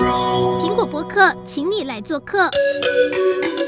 苹果播客，请你来做客。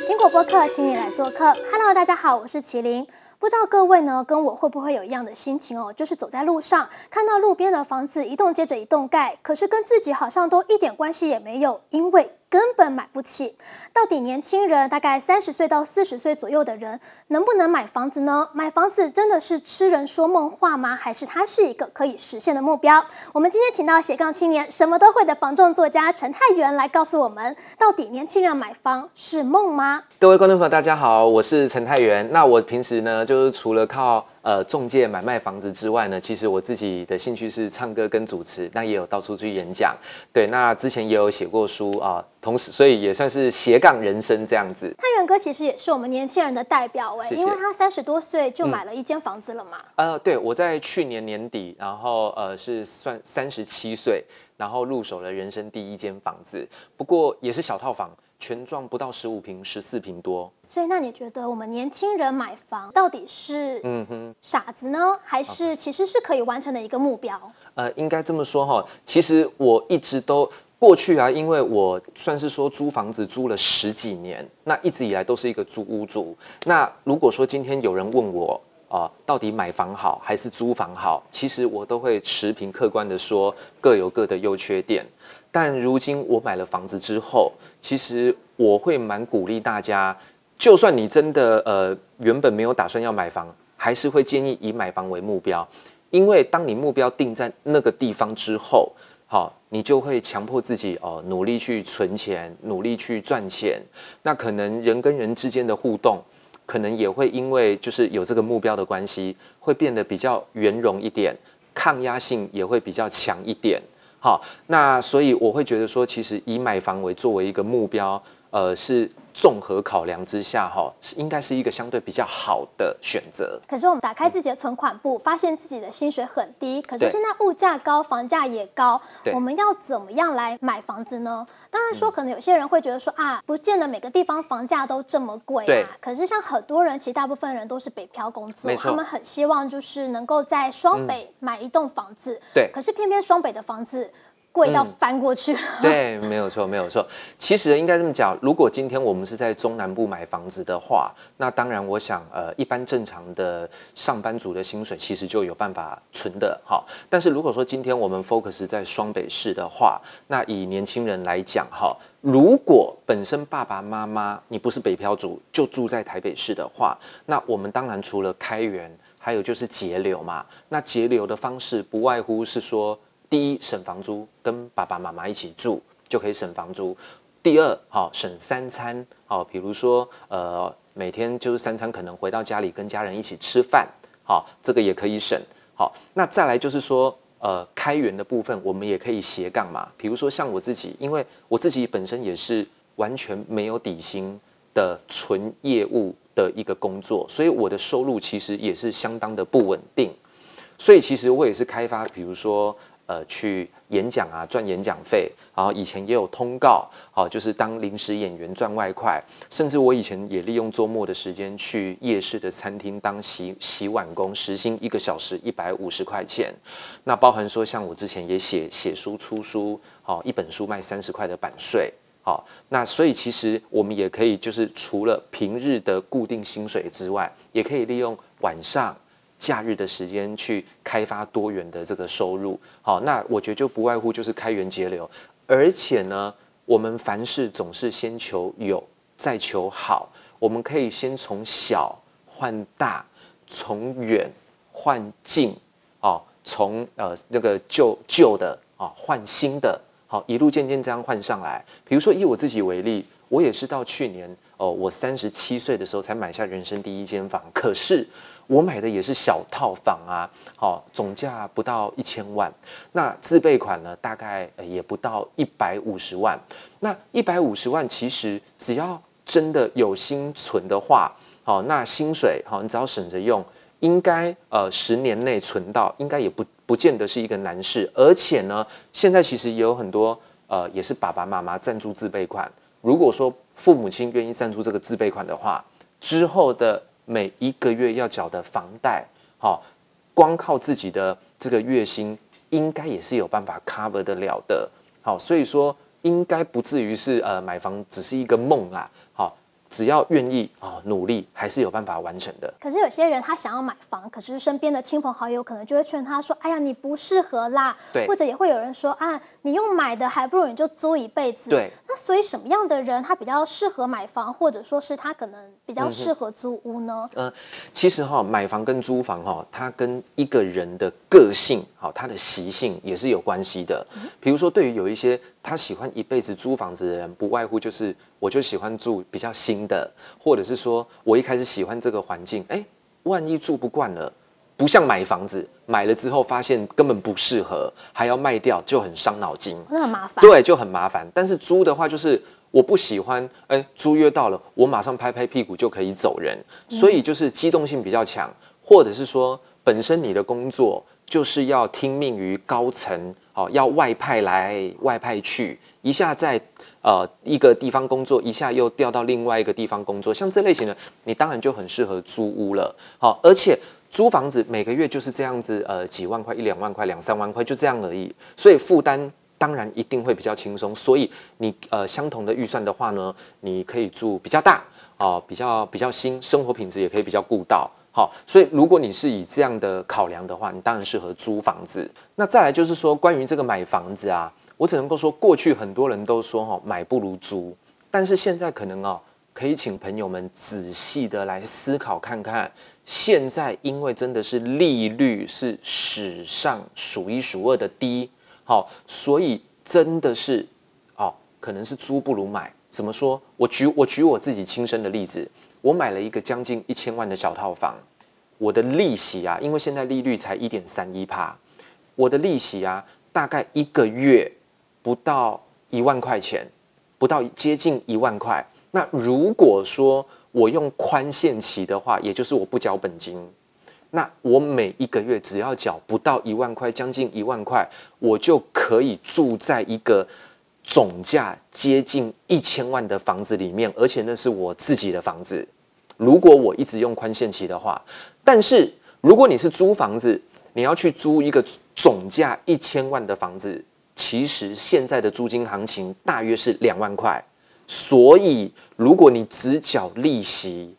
苹果播客，请你来做客。Hello，大家好，我是麒麟。不知道各位呢，跟我会不会有一样的心情哦？就是走在路上，看到路边的房子一栋接着一栋盖，可是跟自己好像都一点关系也没有，因为。根本买不起。到底年轻人大概三十岁到四十岁左右的人能不能买房子呢？买房子真的是痴人说梦话吗？还是它是一个可以实现的目标？我们今天请到斜杠青年什么都会的房仲作家陈泰元来告诉我们，到底年轻人买房是梦吗？各位观众朋友，大家好，我是陈泰元。那我平时呢，就是除了靠呃中介买卖房子之外呢，其实我自己的兴趣是唱歌跟主持，那也有到处去演讲。对，那之前也有写过书啊。呃同时，所以也算是斜杠人生这样子。探源哥其实也是我们年轻人的代表哎，因为他三十多岁就买了一间房子了嘛。嗯、呃，对，我在去年年底，然后呃是算三十七岁，然后入手了人生第一间房子，不过也是小套房，全幢不到十五平，十四平多。所以那你觉得我们年轻人买房到底是嗯哼傻子呢，还是其实是可以完成的一个目标？呃，应该这么说哈，其实我一直都。过去啊，因为我算是说租房子租了十几年，那一直以来都是一个租屋族。那如果说今天有人问我啊，到底买房好还是租房好？其实我都会持平客观的说，各有各的优缺点。但如今我买了房子之后，其实我会蛮鼓励大家，就算你真的呃原本没有打算要买房，还是会建议以买房为目标，因为当你目标定在那个地方之后。好，你就会强迫自己哦，努力去存钱，努力去赚钱。那可能人跟人之间的互动，可能也会因为就是有这个目标的关系，会变得比较圆融一点，抗压性也会比较强一点。好，那所以我会觉得说，其实以买房为作为一个目标，呃，是。综合考量之下，哈，是应该是一个相对比较好的选择。可是我们打开自己的存款簿，发现自己的薪水很低，可是现在物价高，房价也高，我们要怎么样来买房子呢？当然说，可能有些人会觉得说啊，不见得每个地方房价都这么贵啊。可是像很多人，其实大部分人都是北漂工作，他们很希望就是能够在双北买一栋房子。对。可是偏偏双北的房子。贵到翻过去了。嗯，对，没有错，没有错。其实应该这么讲，如果今天我们是在中南部买房子的话，那当然，我想，呃，一般正常的上班族的薪水其实就有办法存的，哈。但是如果说今天我们 focus 在双北市的话，那以年轻人来讲，哈，如果本身爸爸妈妈你不是北漂族，就住在台北市的话，那我们当然除了开源，还有就是节流嘛。那节流的方式不外乎是说。第一，省房租，跟爸爸妈妈一起住就可以省房租。第二，好省三餐，好，比如说呃，每天就是三餐可能回到家里跟家人一起吃饭，好，这个也可以省。好，那再来就是说呃，开源的部分，我们也可以斜杠嘛。比如说像我自己，因为我自己本身也是完全没有底薪的纯业务的一个工作，所以我的收入其实也是相当的不稳定。所以其实我也是开发，比如说。呃，去演讲啊，赚演讲费，然后以前也有通告，好，就是当临时演员赚外快，甚至我以前也利用周末的时间去夜市的餐厅当洗洗碗工，时薪一个小时一百五十块钱。那包含说，像我之前也写写书出书，好，一本书卖三十块的版税，好，那所以其实我们也可以，就是除了平日的固定薪水之外，也可以利用晚上。假日的时间去开发多元的这个收入，好，那我觉得就不外乎就是开源节流，而且呢，我们凡事总是先求有，再求好，我们可以先从小换大，从远换近，哦，从呃那个旧旧的啊换新的，好，一路渐渐这样换上来。比如说以我自己为例，我也是到去年哦，我三十七岁的时候才买下人生第一间房，可是。我买的也是小套房啊，好，总价不到一千万，那自备款呢，大概也不到一百五十万。那一百五十万其实只要真的有心存的话，好，那薪水好，你只要省着用，应该呃十年内存到，应该也不不见得是一个难事。而且呢，现在其实也有很多呃也是爸爸妈妈赞助自备款，如果说父母亲愿意赞助这个自备款的话，之后的。每一个月要缴的房贷，好，光靠自己的这个月薪，应该也是有办法 cover 得了的。好，所以说应该不至于是呃买房只是一个梦啊。好。只要愿意啊，努力还是有办法完成的。可是有些人他想要买房，可是身边的亲朋好友可能就会劝他说：“哎呀，你不适合啦。”对。或者也会有人说：“啊，你用买的还不如你就租一辈子。”对。那所以什么样的人他比较适合买房，或者说是他可能比较适合租屋呢？嗯，呃、其实哈，买房跟租房哈，它跟一个人的个性好，他的习性也是有关系的。比如说，对于有一些他喜欢一辈子租房子的人，不外乎就是我就喜欢住比较新的，或者是说我一开始喜欢这个环境，哎，万一住不惯了，不像买房子，买了之后发现根本不适合，还要卖掉，就很伤脑筋，那很麻烦。对，就很麻烦。但是租的话，就是我不喜欢，哎，租约到了，我马上拍拍屁股就可以走人，所以就是机动性比较强，或者是说本身你的工作就是要听命于高层。好，要外派来外派去，一下在呃一个地方工作，一下又调到另外一个地方工作，像这类型的，你当然就很适合租屋了。好，而且租房子每个月就是这样子，呃，几万块、一两万块、两三万块，就这样而已，所以负担当然一定会比较轻松。所以你呃相同的预算的话呢，你可以住比较大，哦，比较比较新，生活品质也可以比较顾到。好，所以如果你是以这样的考量的话，你当然适合租房子。那再来就是说，关于这个买房子啊，我只能够说，过去很多人都说哈，买不如租，但是现在可能哦，可以请朋友们仔细的来思考看看。现在因为真的是利率是史上数一数二的低，好，所以真的是哦，可能是租不如买。怎么说？我举我举我自己亲身的例子。我买了一个将近一千万的小套房，我的利息啊，因为现在利率才一点三一趴，我的利息啊，大概一个月不到一万块钱，不到接近一万块。那如果说我用宽限期的话，也就是我不缴本金，那我每一个月只要缴不到一万块，将近一万块，我就可以住在一个。总价接近一千万的房子里面，而且那是我自己的房子。如果我一直用宽限期的话，但是如果你是租房子，你要去租一个总价一千万的房子，其实现在的租金行情大约是两万块。所以如果你只缴利息，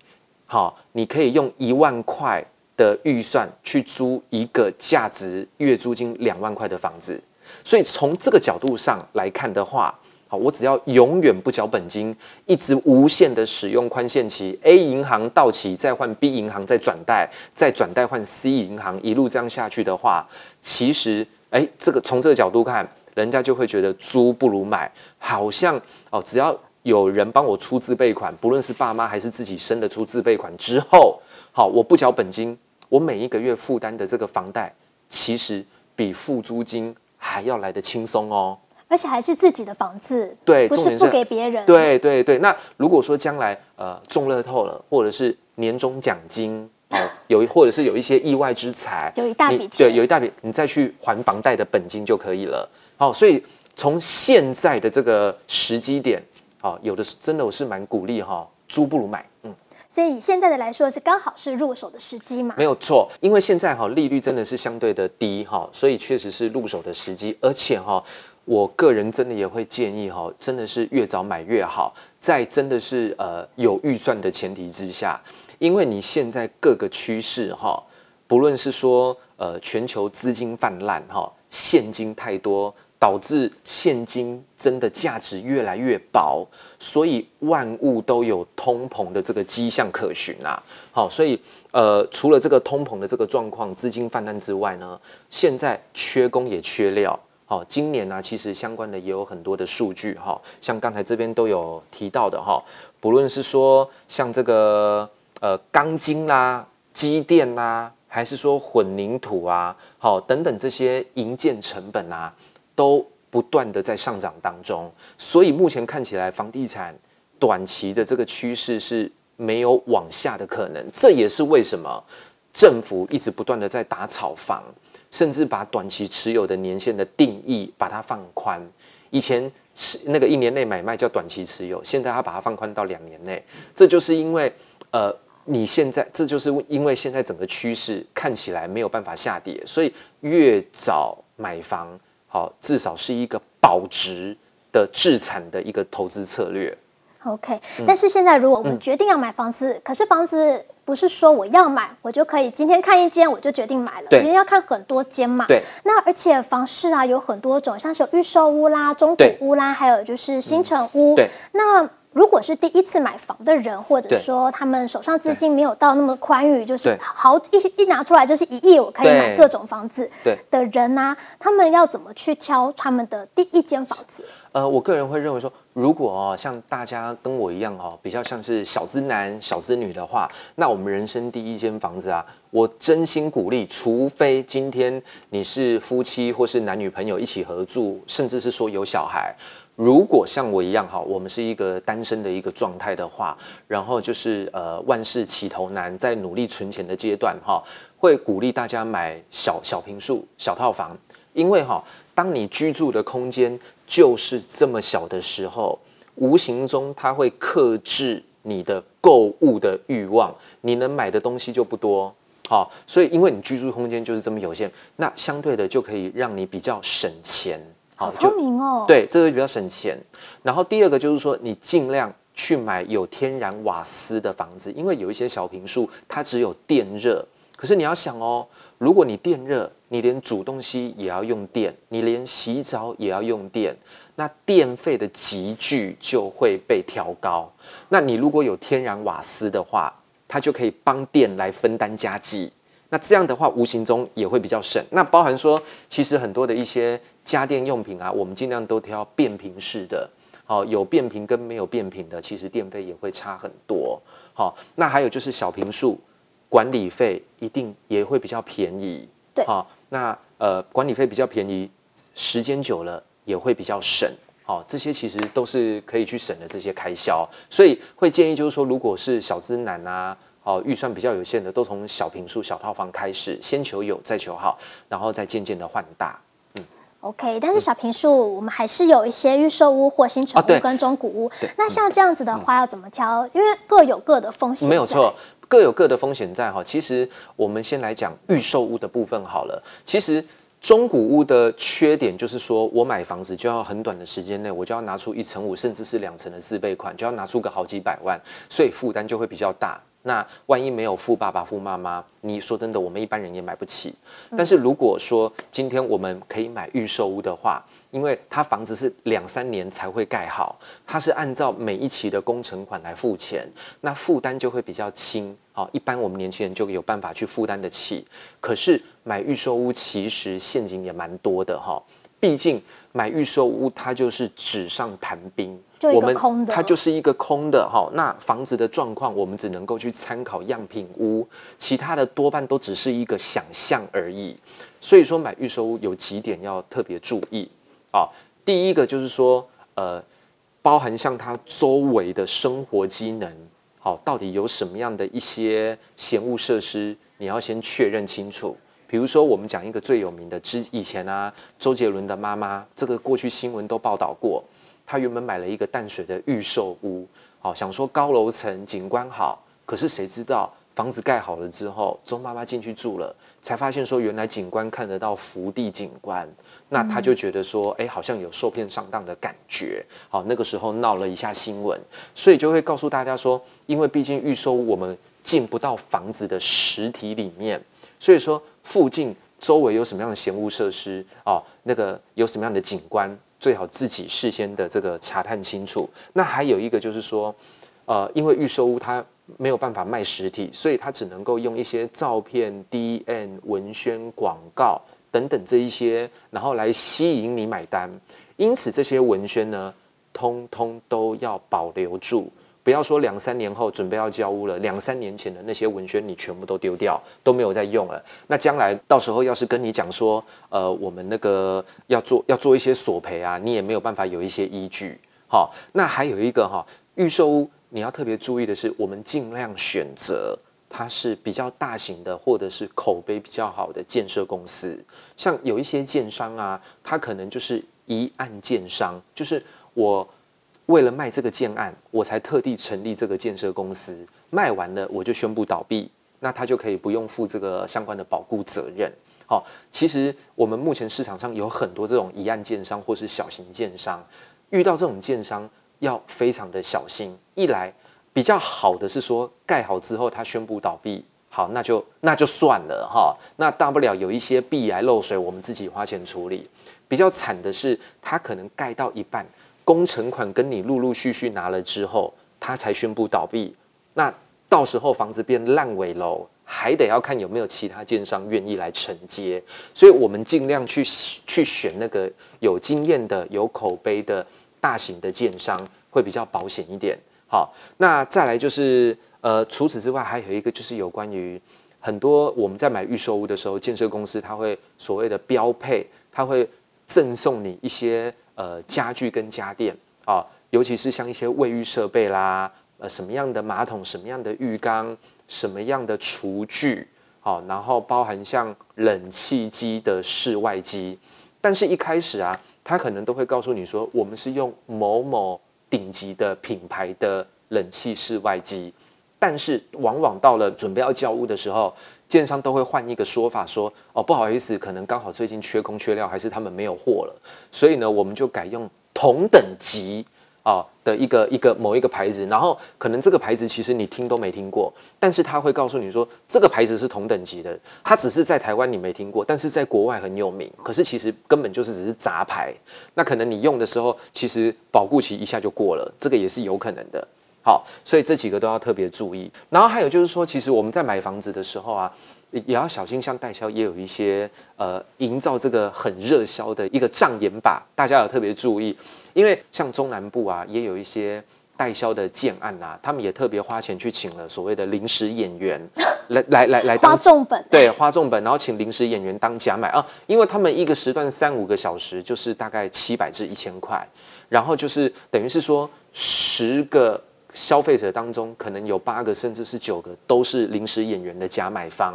好，你可以用一万块的预算去租一个价值月租金两万块的房子。所以从这个角度上来看的话，好，我只要永远不缴本金，一直无限的使用宽限期，A 银行到期再换 B 银行再转贷，再转贷换 C 银行，一路这样下去的话，其实，哎，这个从这个角度看，人家就会觉得租不如买，好像哦，只要有人帮我出自备款，不论是爸妈还是自己生的出自备款之后，好，我不缴本金，我每一个月负担的这个房贷，其实比付租金。还要来得轻松哦，而且还是自己的房子，对，不是付给别人。对对对，那如果说将来呃中乐透了，或者是年终奖金哦，有或者是有一些意外之财，有一大笔钱，对，有一大笔，你再去还房贷的本金就可以了。好，所以从现在的这个时机点，哦，有的是真的我是蛮鼓励哈，租不如买，嗯。所以以现在的来说是刚好是入手的时机嘛？没有错，因为现在哈利率真的是相对的低哈，所以确实是入手的时机。而且哈，我个人真的也会建议哈，真的是越早买越好，在真的是呃有预算的前提之下，因为你现在各个趋势哈，不论是说呃全球资金泛滥哈，现金太多。导致现金真的价值越来越薄，所以万物都有通膨的这个迹象可循啊。好，所以呃，除了这个通膨的这个状况、资金泛滥之外呢，现在缺工也缺料。好，今年呢，其实相关的也有很多的数据哈，像刚才这边都有提到的哈，不论是说像这个呃钢筋啦、机电啦，还是说混凝土啊，好等等这些营建成本啊。都不断的在上涨当中，所以目前看起来房地产短期的这个趋势是没有往下的可能。这也是为什么政府一直不断的在打炒房，甚至把短期持有的年限的定义把它放宽。以前是那个一年内买卖叫短期持有，现在它把它放宽到两年内。这就是因为呃，你现在这就是因为现在整个趋势看起来没有办法下跌，所以越早买房。好，至少是一个保值的置产的一个投资策略。OK，但是现在如果我们决定要买房子，嗯、可是房子不是说我要买，我就可以今天看一间我就决定买了，因为要看很多间嘛。对。那而且房市啊有很多种，像是有预售屋啦、中古屋啦，还有就是新城屋。嗯、对。那如果是第一次买房的人，或者说他们手上资金没有到那么宽裕，就是好一一拿出来就是一亿，我可以买各种房子的人啊，他们要怎么去挑他们的第一间房子？呃，我个人会认为说，如果哦像大家跟我一样哦，比较像是小资男、小资女的话，那我们人生第一间房子啊，我真心鼓励，除非今天你是夫妻或是男女朋友一起合住，甚至是说有小孩。如果像我一样哈，我们是一个单身的一个状态的话，然后就是呃万事起头难，在努力存钱的阶段哈，会鼓励大家买小小平数、小套房，因为哈，当你居住的空间就是这么小的时候，无形中它会克制你的购物的欲望，你能买的东西就不多，好，所以因为你居住空间就是这么有限，那相对的就可以让你比较省钱。好聪明哦！对，这个比较省钱。然后第二个就是说，你尽量去买有天然瓦斯的房子，因为有一些小平数它只有电热。可是你要想哦，如果你电热，你连煮东西也要用电，你连洗澡也要用电，那电费的集聚就会被调高。那你如果有天然瓦斯的话，它就可以帮电来分担家计。那这样的话，无形中也会比较省。那包含说，其实很多的一些家电用品啊，我们尽量都挑变频式的。好，有变频跟没有变频的，其实电费也会差很多。好，那还有就是小坪数，管理费一定也会比较便宜。对，好，那呃，管理费比较便宜，时间久了也会比较省。好，这些其实都是可以去省的这些开销。所以会建议就是说，如果是小资男啊。哦，预算比较有限的，都从小平数、小套房开始，先求有，再求好，然后再渐渐的换大。嗯，OK。但是小平数，嗯、我们还是有一些预售屋或新成屋跟中古屋。哦、那像这样子的话，要怎么挑？嗯、因为各有各的风险。没有错，各有各的风险在哈。其实我们先来讲预售屋的部分好了。其实中古屋的缺点就是说，我买房子就要很短的时间内，我就要拿出一成五，甚至是两成的自备款，就要拿出个好几百万，所以负担就会比较大。那万一没有富爸爸、富妈妈，你说真的，我们一般人也买不起。但是如果说今天我们可以买预售屋的话，因为它房子是两三年才会盖好，它是按照每一期的工程款来付钱，那负担就会比较轻。好，一般我们年轻人就有办法去负担得起。可是买预售屋其实陷阱也蛮多的哈。毕竟买预售屋，它就是纸上谈兵，就一个空的，它就是一个空的哈。那房子的状况，我们只能够去参考样品屋，其他的多半都只是一个想象而已。所以说，买预售屋有几点要特别注意啊。第一个就是说，呃，包含像它周围的生活机能，好，到底有什么样的一些闲物设施，你要先确认清楚。比如说，我们讲一个最有名的，之以前啊，周杰伦的妈妈，这个过去新闻都报道过，他原本买了一个淡水的预售屋，好，想说高楼层景观好，可是谁知道房子盖好了之后，周妈妈进去住了，才发现说原来景观看得到福地景观，那她就觉得说，哎，好像有受骗上当的感觉，好，那个时候闹了一下新闻，所以就会告诉大家说，因为毕竟预售屋我们进不到房子的实体里面。所以说，附近周围有什么样的闲物设施啊？那个有什么样的景观，最好自己事先的这个查探清楚。那还有一个就是说，呃，因为预售屋它没有办法卖实体，所以它只能够用一些照片、D N、文宣、广告等等这一些，然后来吸引你买单。因此，这些文宣呢，通通都要保留住。不要说两三年后准备要交屋了，两三年前的那些文宣你全部都丢掉，都没有再用了。那将来到时候要是跟你讲说，呃，我们那个要做要做一些索赔啊，你也没有办法有一些依据。好，那还有一个哈，预售屋你要特别注意的是，我们尽量选择它是比较大型的，或者是口碑比较好的建设公司。像有一些建商啊，他可能就是一案建商，就是我。为了卖这个建案，我才特地成立这个建设公司。卖完了，我就宣布倒闭，那他就可以不用负这个相关的保固责任。好，其实我们目前市场上有很多这种一案建商或是小型建商，遇到这种建商要非常的小心。一来比较好的是说，盖好之后他宣布倒闭，好，那就那就算了哈。那大不了有一些壁癌漏水，我们自己花钱处理。比较惨的是，他可能盖到一半，工程款跟你陆陆续续拿了之后，他才宣布倒闭。那到时候房子变烂尾楼，还得要看有没有其他建商愿意来承接。所以我们尽量去去选那个有经验的、有口碑的大型的建商，会比较保险一点。好，那再来就是呃，除此之外，还有一个就是有关于很多我们在买预售屋的时候，建设公司它会所谓的标配，它会赠送你一些呃家具跟家电啊，尤其是像一些卫浴设备啦，呃什么样的马桶、什么样的浴缸、什么样的厨具，好，然后包含像冷气机的室外机，但是一开始啊，他可能都会告诉你说，我们是用某某。顶级的品牌的冷气室外机，但是往往到了准备要交屋的时候，建商都会换一个说法说，哦，不好意思，可能刚好最近缺工缺料，还是他们没有货了，所以呢，我们就改用同等级。啊、的一个一个某一个牌子，然后可能这个牌子其实你听都没听过，但是他会告诉你说这个牌子是同等级的，它只是在台湾你没听过，但是在国外很有名。可是其实根本就是只是杂牌，那可能你用的时候其实保固期一下就过了，这个也是有可能的。好，所以这几个都要特别注意。然后还有就是说，其实我们在买房子的时候啊，也要小心，像代销也有一些呃营造这个很热销的一个障眼法，大家要特别注意。因为像中南部啊，也有一些代销的建案啊，他们也特别花钱去请了所谓的临时演员 来来来来当花重本，对，花重本，然后请临时演员当假买啊，因为他们一个时段三五个小时就是大概七百至一千块，然后就是等于是说十个消费者当中可能有八个甚至是九个都是临时演员的假买方，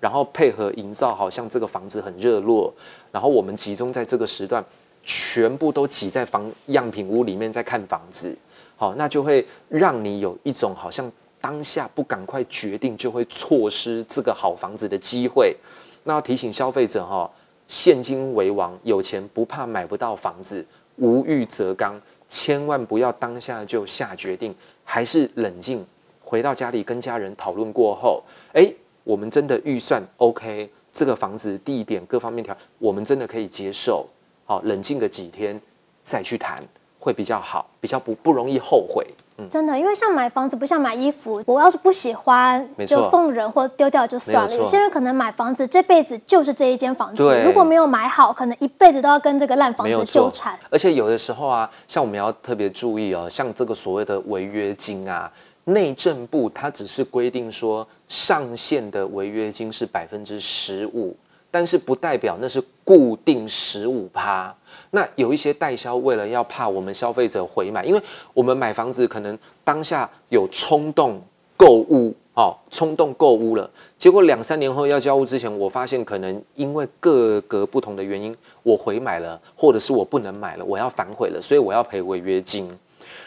然后配合营造好像这个房子很热络，然后我们集中在这个时段。全部都挤在房样品屋里面在看房子，好，那就会让你有一种好像当下不赶快决定，就会错失这个好房子的机会。那要提醒消费者哈，现金为王，有钱不怕买不到房子，无欲则刚，千万不要当下就下决定，还是冷静，回到家里跟家人讨论过后，诶，我们真的预算 OK，这个房子地点各方面条，我们真的可以接受。好，冷静个几天再去谈会比较好，比较不不容易后悔。嗯，真的，因为像买房子不像买衣服，我要是不喜欢，就送人或丢掉就算了。有些人可能买房子这辈子就是这一间房子，如果没有买好，可能一辈子都要跟这个烂房子纠缠。而且有的时候啊，像我们要特别注意哦，像这个所谓的违约金啊，内政部它只是规定说上限的违约金是百分之十五。但是不代表那是固定十五趴。那有一些代销为了要怕我们消费者回买，因为我们买房子可能当下有冲动购物哦，冲动购物了，结果两三年后要交屋之前，我发现可能因为各个不同的原因，我回买了，或者是我不能买了，我要反悔了，所以我要赔违约金。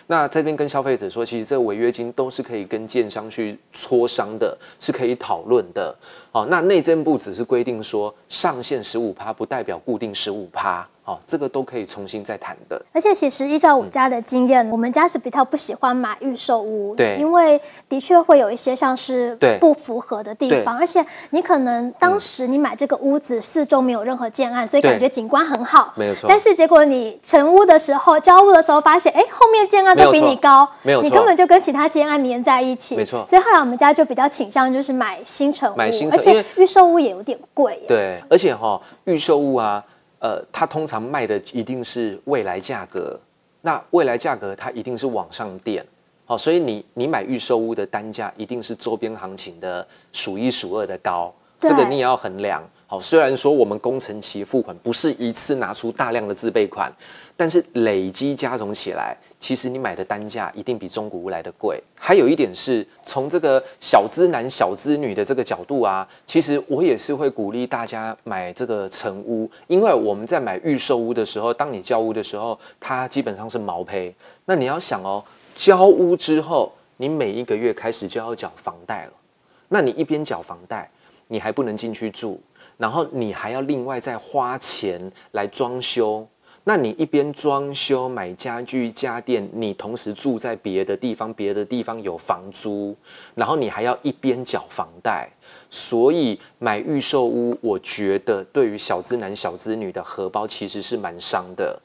那这边跟消费者说，其实这个违约金都是可以跟建商去磋商的，是可以讨论的。好，那内政部只是规定说上限十五趴，不代表固定十五趴。好，这个都可以重新再谈的。而且其实依照我家的经验，嗯、我们家是比较不喜欢买预售屋，对，因为的确会有一些像是不符合的地方，而且你可能当时你买这个屋子四周没有任何建案，所以感觉景观很好，没有错。但是结果你成屋的时候，交屋的时候发现，哎，后面建案都比你高，没有错，你根本就跟其他建案连在一起，没错。所以后来我们家就比较倾向就是买新城屋，买新城，而且预售屋也有点贵。对，而且哈、哦，预售屋啊。呃，它通常卖的一定是未来价格，那未来价格它一定是往上垫，好，所以你你买预售屋的单价一定是周边行情的数一数二的高，这个你也要衡量。好，虽然说我们工程期付款不是一次拿出大量的自备款，但是累积加总起来，其实你买的单价一定比中古屋来的贵。还有一点是从这个小资男小资女的这个角度啊，其实我也是会鼓励大家买这个成屋，因为我们在买预售屋的时候，当你交屋的时候，它基本上是毛坯。那你要想哦，交屋之后，你每一个月开始就要缴房贷了，那你一边缴房贷，你还不能进去住。然后你还要另外再花钱来装修，那你一边装修买家具家电，你同时住在别的地方，别的地方有房租，然后你还要一边缴房贷，所以买预售屋，我觉得对于小资男小资女的荷包其实是蛮伤的。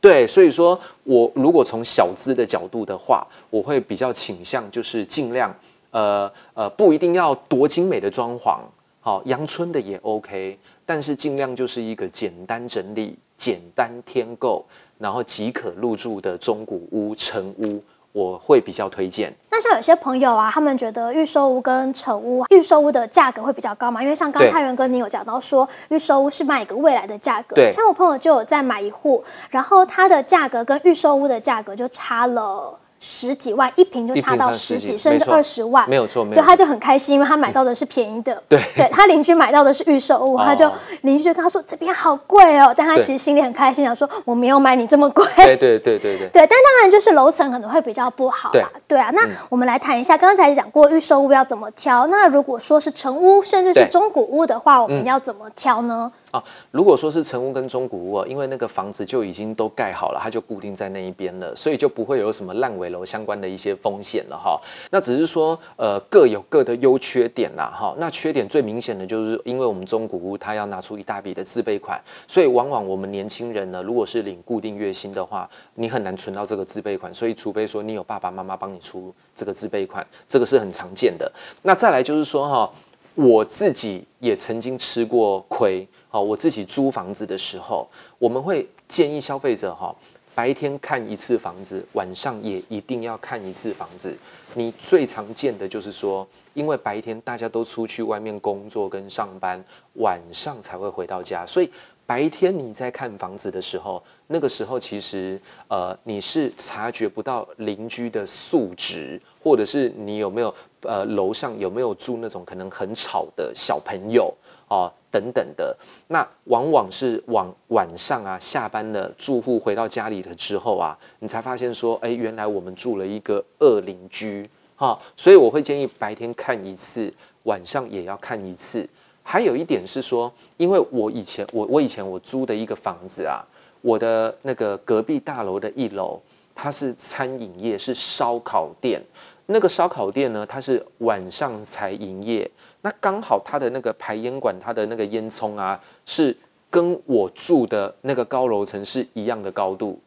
对，所以说我如果从小资的角度的话，我会比较倾向就是尽量，呃呃，不一定要多精美的装潢，好，阳春的也 OK，但是尽量就是一个简单整理。简单添购，然后即可入住的中古屋、成屋，我会比较推荐。那像有些朋友啊，他们觉得预售屋跟成屋，预售屋的价格会比较高嘛？因为像刚刚泰源哥你有讲到说，预售屋是卖一个未来的价格。对，像我朋友就有在买一户，然后它的价格跟预售屋的价格就差了。十几万一瓶就差到十几，甚至二十万，没有错，没有错，就他就很开心，因为他买到的是便宜的。嗯、对，对他邻居买到的是预售物，哦、他就邻居就跟他说这边好贵哦，但他其实心里很开心，想说我没有买你这么贵。对对对对对。对，但当然就是楼层可能会比较不好啦。对，对啊，那我们来谈一下，刚才讲过预售物要怎么挑，那如果说是成屋甚至是中古屋的话，我们要怎么挑呢？啊，如果说是成屋跟中古屋啊，因为那个房子就已经都盖好了，它就固定在那一边了，所以就不会有什么烂尾楼相关的一些风险了哈。那只是说，呃，各有各的优缺点啦哈。那缺点最明显的就是，因为我们中古屋它要拿出一大笔的自备款，所以往往我们年轻人呢，如果是领固定月薪的话，你很难存到这个自备款，所以除非说你有爸爸妈妈帮你出这个自备款，这个是很常见的。那再来就是说哈。我自己也曾经吃过亏，好，我自己租房子的时候，我们会建议消费者哈，白天看一次房子，晚上也一定要看一次房子。你最常见的就是说，因为白天大家都出去外面工作跟上班，晚上才会回到家，所以。白天你在看房子的时候，那个时候其实呃你是察觉不到邻居的素质，或者是你有没有呃楼上有没有住那种可能很吵的小朋友哦等等的，那往往是往晚上啊下班了住户回到家里了之后啊，你才发现说，哎，原来我们住了一个恶邻居哈，所以我会建议白天看一次，晚上也要看一次。还有一点是说，因为我以前我我以前我租的一个房子啊，我的那个隔壁大楼的一楼，它是餐饮业，是烧烤店。那个烧烤店呢，它是晚上才营业。那刚好它的那个排烟管，它的那个烟囱啊，是跟我住的那个高楼层是一样的高度，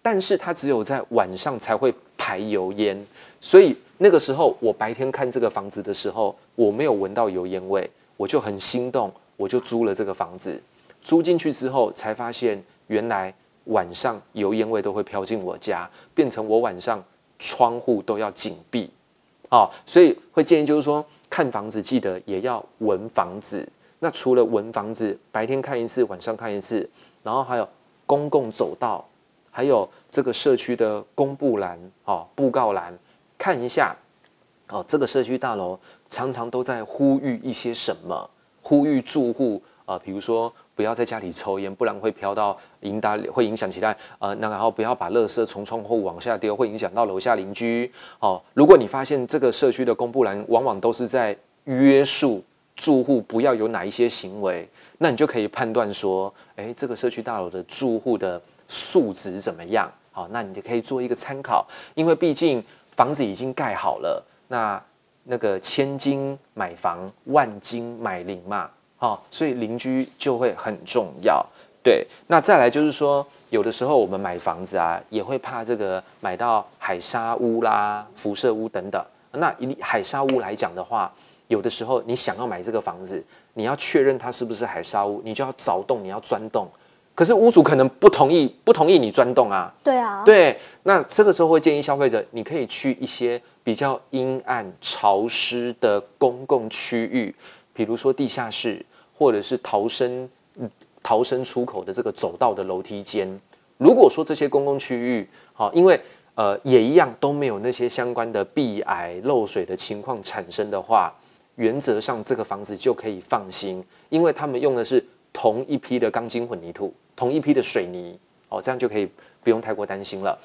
但是它只有在晚上才会排油烟。所以那个时候我白天看这个房子的时候，我没有闻到油烟味。我就很心动，我就租了这个房子。租进去之后，才发现原来晚上油烟味都会飘进我家，变成我晚上窗户都要紧闭。哦，所以会建议就是说，看房子记得也要闻房子。那除了闻房子，白天看一次，晚上看一次，然后还有公共走道，还有这个社区的公布栏、哦，布告栏，看一下。哦，这个社区大楼常常都在呼吁一些什么？呼吁住户、呃，比如说不要在家里抽烟，不然会飘到引导，会影响其他呃，那然后不要把垃圾从窗户往下丢，会影响到楼下邻居。哦，如果你发现这个社区的公布栏往往都是在约束住户不要有哪一些行为，那你就可以判断说，诶，这个社区大楼的住户的素质怎么样？好、哦，那你就可以做一个参考，因为毕竟房子已经盖好了。那那个千金买房，万金买邻嘛，哦，所以邻居就会很重要。对，那再来就是说，有的时候我们买房子啊，也会怕这个买到海沙屋啦、辐射屋等等。那以海沙屋来讲的话，有的时候你想要买这个房子，你要确认它是不是海沙屋，你就要凿洞，你要钻洞。可是屋主可能不同意，不同意你钻洞啊。对啊。对，那这个时候会建议消费者，你可以去一些比较阴暗、潮湿的公共区域，比如说地下室，或者是逃生逃生出口的这个走道的楼梯间。如果说这些公共区域，好，因为呃也一样都没有那些相关的壁癌漏水的情况产生的话，原则上这个房子就可以放心，因为他们用的是同一批的钢筋混凝土。同一批的水泥哦，这样就可以不用太过担心了。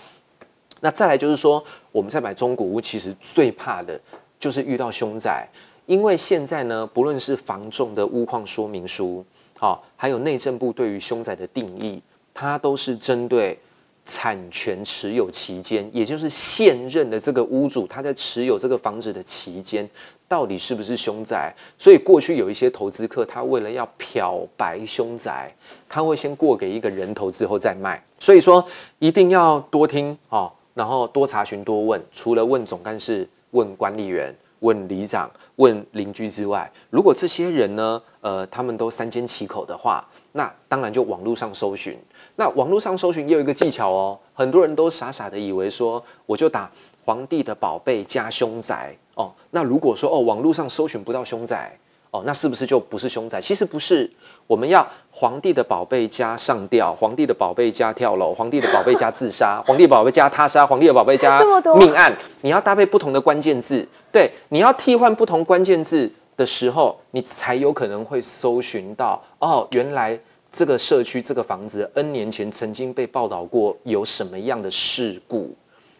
那再来就是说，我们在买中古屋，其实最怕的就是遇到凶宅，因为现在呢，不论是房仲的屋况说明书，好，还有内政部对于凶宅的定义，它都是针对产权持有期间，也就是现任的这个屋主他在持有这个房子的期间，到底是不是凶宅？所以过去有一些投资客，他为了要漂白凶宅，他会先过给一个人头之后再卖。所以说一定要多听哦，然后多查询多问，除了问总干事、问管理员、问里长、问邻居之外，如果这些人呢，呃，他们都三缄其口的话，那当然就网络上搜寻。那网络上搜寻也有一个技巧哦，很多人都傻傻的以为说，我就打皇帝的宝贝加凶宅。哦，那如果说哦，网络上搜寻不到凶宅，哦，那是不是就不是凶宅？其实不是，我们要皇帝的宝贝加上吊，皇帝的宝贝加跳楼，皇帝的宝贝加自杀，皇帝宝贝加他杀，皇帝的宝贝加命案，你要搭配不同的关键字，对，你要替换不同关键字的时候，你才有可能会搜寻到哦，原来这个社区这个房子 N 年前曾经被报道过有什么样的事故，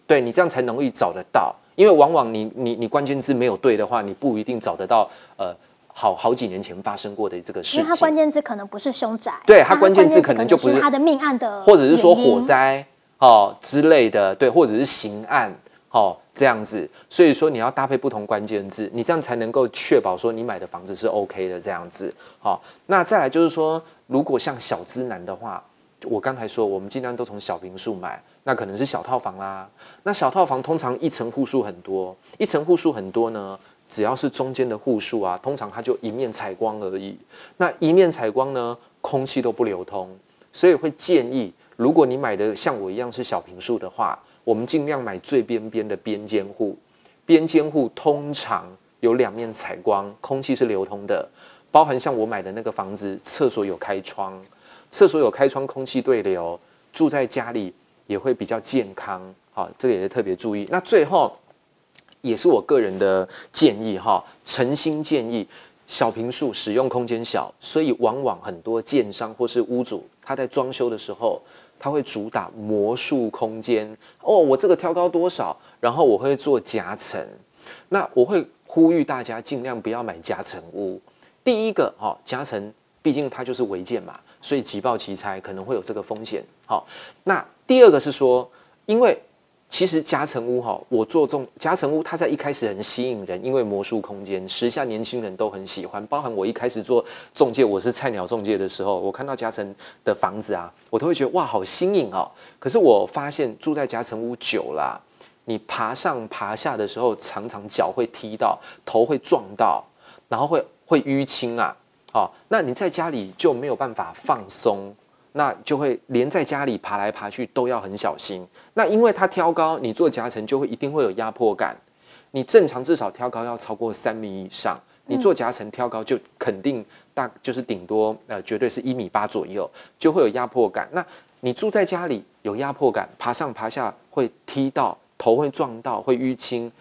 对，你这样才容易找得到。因为往往你你你关键字没有对的话，你不一定找得到呃好好几年前发生过的这个事情。因为它关键字可能不是凶宅，对，它关键字可能就不是它的命案的，或者是说火灾哦之类的，对，或者是刑案哦这样子。所以说你要搭配不同关键字，你这样才能够确保说你买的房子是 OK 的这样子。好，哦，那再来就是说，如果像小资男的话。我刚才说，我们尽量都从小平数买，那可能是小套房啦。那小套房通常一层户数很多，一层户数很多呢，只要是中间的户数啊，通常它就一面采光而已。那一面采光呢，空气都不流通，所以会建议，如果你买的像我一样是小平数的话，我们尽量买最边边的边间户。边间户通常有两面采光，空气是流通的，包含像我买的那个房子，厕所有开窗。厕所有开窗，空气对流，住在家里也会比较健康。好，这个也是特别注意。那最后也是我个人的建议哈，诚心建议，小平数使用空间小，所以往往很多建商或是屋主他在装修的时候，他会主打魔术空间哦，我这个挑高多少，然后我会做夹层。那我会呼吁大家尽量不要买夹层屋。第一个哈，夹层毕竟它就是违建嘛。所以急爆奇拆可能会有这个风险。好，那第二个是说，因为其实夹层屋哈，我做中夹层屋，它在一开始很吸引人，因为魔术空间，时下年轻人都很喜欢。包含我一开始做中介，我是菜鸟中介的时候，我看到夹层的房子啊，我都会觉得哇，好新颖哦。可是我发现住在夹层屋久了，你爬上爬下的时候，常常脚会踢到，头会撞到，然后会会淤青啊。好、哦，那你在家里就没有办法放松，那就会连在家里爬来爬去都要很小心。那因为它挑高，你做夹层就会一定会有压迫感。你正常至少挑高要超过三米以上，你做夹层挑高就肯定大就是顶多呃绝对是一米八左右，就会有压迫感。那你住在家里有压迫感，爬上爬下会踢到，头会撞到，会淤青。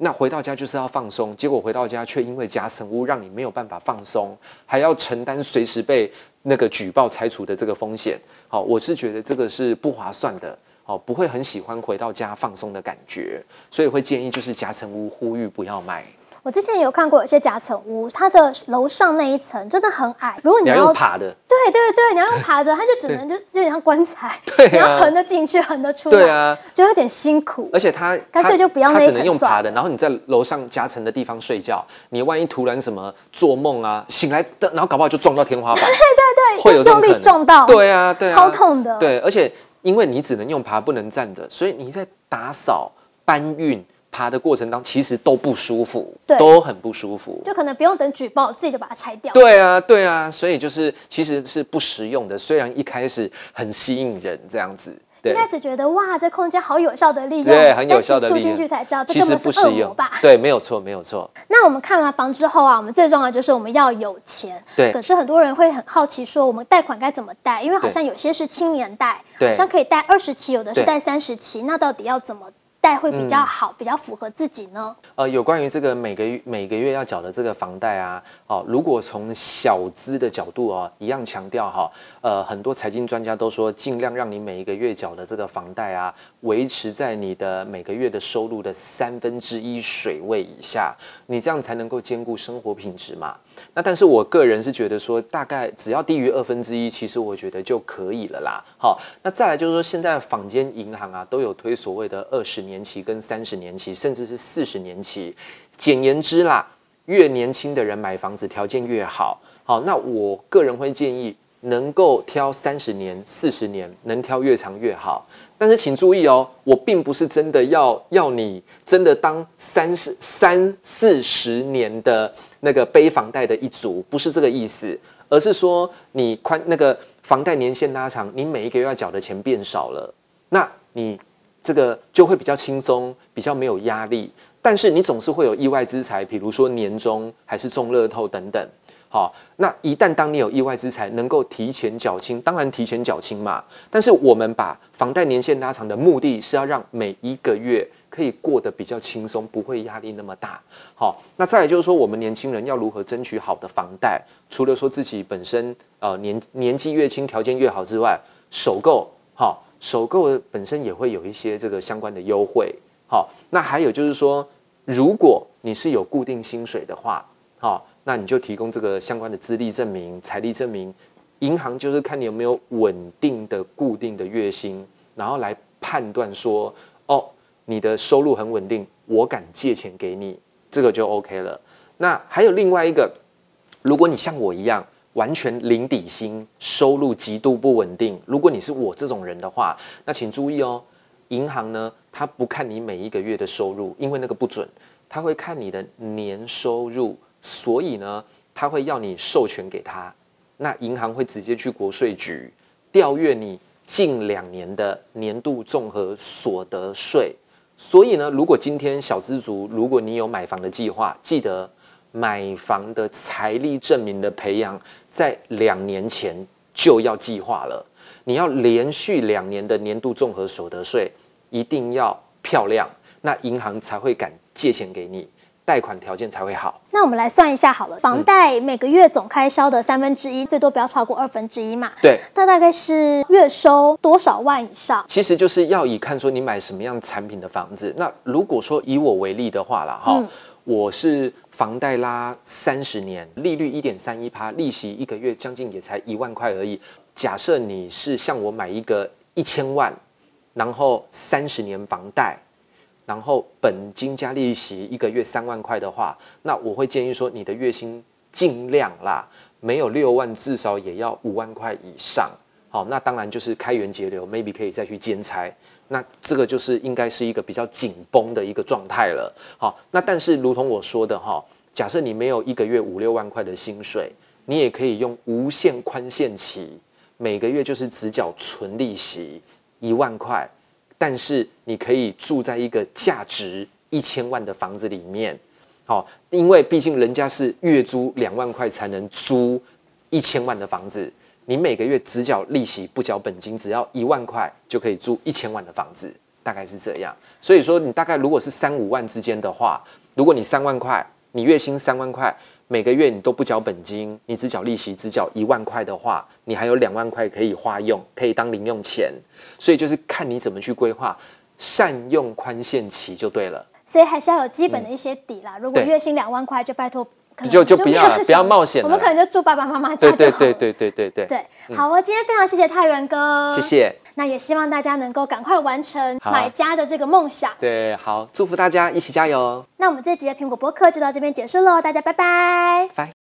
那回到家就是要放松，结果回到家却因为夹层屋让你没有办法放松，还要承担随时被那个举报拆除的这个风险。好，我是觉得这个是不划算的，好，不会很喜欢回到家放松的感觉，所以会建议就是夹层屋呼吁不要买。我之前有看过有些夹层屋，它的楼上那一层真的很矮。如果你要，用爬的，对对对，你要用爬着，它就只能就有点像棺材，对啊，你要横着进去，横着出来，对啊，就有点辛苦。而且它干脆就不要那一层，它只能用爬的。然后你在楼上夹层的地方睡觉，你万一突然什么做梦啊，醒来的，然后搞不好就撞到天花板，对对对，会有这种用力撞到，对啊对啊，超痛的。对，而且因为你只能用爬，不能站着，所以你在打扫搬运。爬的过程当中，其实都不舒服，对，都很不舒服，就可能不用等举报，自己就把它拆掉。对啊，对啊，所以就是其实是不实用的。虽然一开始很吸引人，这样子，对，一开始觉得哇，这空间好有效的利用，对，很有效的利用，住进去才知道，其实不实用吧？对，没有错，没有错。那我们看完房之后啊，我们最重要就是我们要有钱。对。可是很多人会很好奇说，我们贷款该怎么贷？因为好像有些是青年贷，好像可以贷二十期，有的是贷三十期，那到底要怎么？贷会比较好，嗯、比较符合自己呢？呃，有关于这个每个月每个月要缴的这个房贷啊，哦，如果从小资的角度哦，一样强调哈，呃，很多财经专家都说，尽量让你每一个月缴的这个房贷啊，维持在你的每个月的收入的三分之一水位以下，你这样才能够兼顾生活品质嘛。那但是我个人是觉得说，大概只要低于二分之一，其实我觉得就可以了啦。好，那再来就是说，现在坊间银行啊都有推所谓的二十年期跟三十年期，甚至是四十年期。简言之啦，越年轻的人买房子条件越好。好，那我个人会建议能够挑三十年、四十年，能挑越长越好。但是请注意哦，我并不是真的要要你真的当三十三四十年的那个背房贷的一族，不是这个意思，而是说你宽那个房贷年限拉长，你每一个月要缴的钱变少了，那你。这个就会比较轻松，比较没有压力。但是你总是会有意外之财，比如说年终还是中乐透等等。好，那一旦当你有意外之财，能够提前缴清，当然提前缴清嘛。但是我们把房贷年限拉长的目的是要让每一个月可以过得比较轻松，不会压力那么大。好，那再来就是说，我们年轻人要如何争取好的房贷？除了说自己本身呃年年纪越轻条件越好之外，首购好。首购本身也会有一些这个相关的优惠，好，那还有就是说，如果你是有固定薪水的话，好，那你就提供这个相关的资历证明、财力证明，银行就是看你有没有稳定的固定的月薪，然后来判断说，哦，你的收入很稳定，我敢借钱给你，这个就 OK 了。那还有另外一个，如果你像我一样。完全零底薪，收入极度不稳定。如果你是我这种人的话，那请注意哦，银行呢，它不看你每一个月的收入，因为那个不准，它会看你的年收入，所以呢，它会要你授权给他。那银行会直接去国税局调阅你近两年的年度综合所得税。所以呢，如果今天小资族，如果你有买房的计划，记得。买房的财力证明的培养，在两年前就要计划了。你要连续两年的年度综合所得税一定要漂亮，那银行才会敢借钱给你，贷款条件才会好。那我们来算一下好了，房贷每个月总开销的三分之一，最多不要超过二分之一嘛。对，那大概是月收多少万以上？其实就是要以看说你买什么样产品的房子。那如果说以我为例的话啦，哈、嗯，我是。房贷拉三十年，利率一点三一趴，利息一个月将近也才一万块而已。假设你是像我买一个一千万，然后三十年房贷，然后本金加利息一个月三万块的话，那我会建议说，你的月薪尽量啦，没有六万，至少也要五万块以上。好，那当然就是开源节流，maybe 可以再去兼差。那这个就是应该是一个比较紧绷的一个状态了。好，那但是如同我说的哈，假设你没有一个月五六万块的薪水，你也可以用无限宽限期，每个月就是只缴纯利息一万块，但是你可以住在一个价值一千万的房子里面。好，因为毕竟人家是月租两万块才能租一千万的房子。你每个月只缴利息不缴本金，只要一万块就可以租一千万的房子，大概是这样。所以说，你大概如果是三五万之间的话，如果你三万块，你月薪三万块，每个月你都不缴本金，你只缴利息，只缴一万块的话，你还有两万块可以花用，可以当零用钱。所以就是看你怎么去规划，善用宽限期就对了。所以还是要有基本的一些底啦。嗯、如果月薪两万块，就拜托。就就不要了，不要冒险了。我们可能就住爸爸妈妈家。对对对对对对对。对，好，我今天非常谢谢太原哥，谢谢。那也希望大家能够赶快完成买家的这个梦想。对，好，祝福大家一起加油。那我们这集的苹果播客就到这边结束喽，大家拜拜。拜。